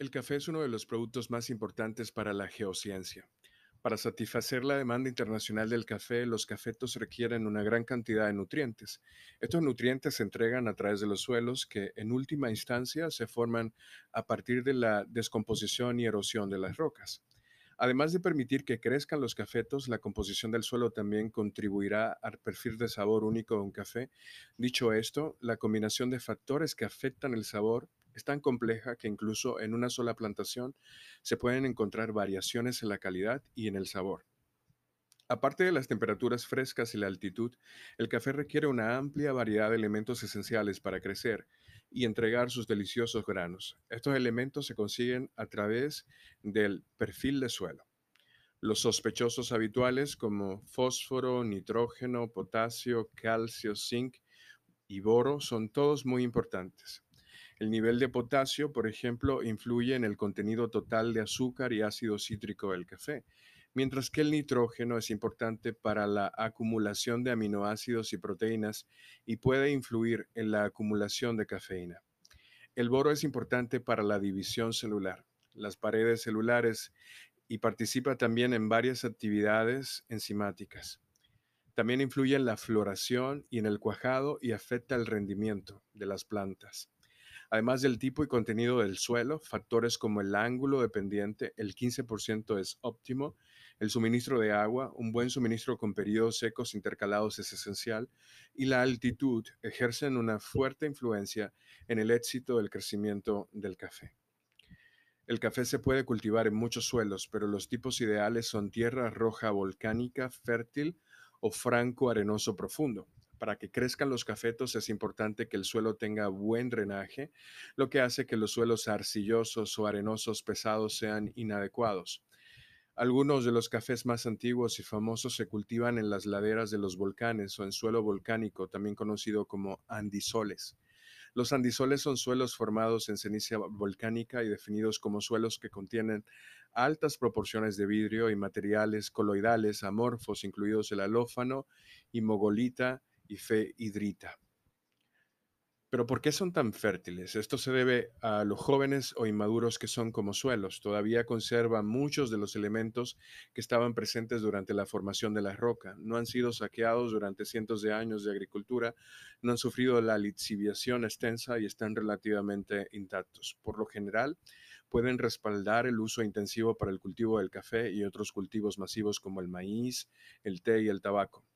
El café es uno de los productos más importantes para la geociencia. Para satisfacer la demanda internacional del café, los cafetos requieren una gran cantidad de nutrientes. Estos nutrientes se entregan a través de los suelos que en última instancia se forman a partir de la descomposición y erosión de las rocas. Además de permitir que crezcan los cafetos, la composición del suelo también contribuirá al perfil de sabor único de un café. Dicho esto, la combinación de factores que afectan el sabor es tan compleja que incluso en una sola plantación se pueden encontrar variaciones en la calidad y en el sabor. Aparte de las temperaturas frescas y la altitud, el café requiere una amplia variedad de elementos esenciales para crecer y entregar sus deliciosos granos. Estos elementos se consiguen a través del perfil de suelo. Los sospechosos habituales como fósforo, nitrógeno, potasio, calcio, zinc y boro son todos muy importantes. El nivel de potasio, por ejemplo, influye en el contenido total de azúcar y ácido cítrico del café mientras que el nitrógeno es importante para la acumulación de aminoácidos y proteínas y puede influir en la acumulación de cafeína. El boro es importante para la división celular, las paredes celulares y participa también en varias actividades enzimáticas. También influye en la floración y en el cuajado y afecta el rendimiento de las plantas. Además del tipo y contenido del suelo, factores como el ángulo de pendiente, el 15% es óptimo, el suministro de agua, un buen suministro con periodos secos intercalados es esencial, y la altitud ejercen una fuerte influencia en el éxito del crecimiento del café. El café se puede cultivar en muchos suelos, pero los tipos ideales son tierra roja volcánica fértil o franco arenoso profundo para que crezcan los cafetos es importante que el suelo tenga buen drenaje, lo que hace que los suelos arcillosos o arenosos pesados sean inadecuados. Algunos de los cafés más antiguos y famosos se cultivan en las laderas de los volcanes o en suelo volcánico, también conocido como andisoles. Los andisoles son suelos formados en ceniza volcánica y definidos como suelos que contienen altas proporciones de vidrio y materiales coloidales amorfos, incluidos el alófano y mogolita, y fe hidrita. Pero ¿por qué son tan fértiles? Esto se debe a los jóvenes o inmaduros que son como suelos. Todavía conservan muchos de los elementos que estaban presentes durante la formación de la roca. No han sido saqueados durante cientos de años de agricultura, no han sufrido la lixiviación extensa y están relativamente intactos. Por lo general, pueden respaldar el uso intensivo para el cultivo del café y otros cultivos masivos como el maíz, el té y el tabaco.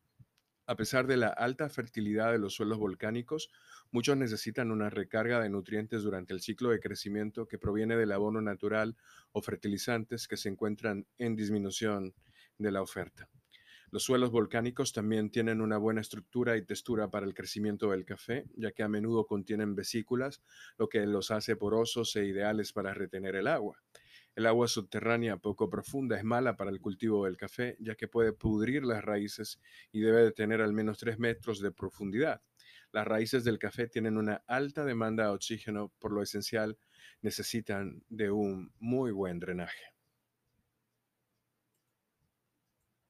A pesar de la alta fertilidad de los suelos volcánicos, muchos necesitan una recarga de nutrientes durante el ciclo de crecimiento que proviene del abono natural o fertilizantes que se encuentran en disminución de la oferta. Los suelos volcánicos también tienen una buena estructura y textura para el crecimiento del café, ya que a menudo contienen vesículas, lo que los hace porosos e ideales para retener el agua. El agua subterránea poco profunda es mala para el cultivo del café, ya que puede pudrir las raíces y debe de tener al menos 3 metros de profundidad. Las raíces del café tienen una alta demanda de oxígeno, por lo esencial necesitan de un muy buen drenaje.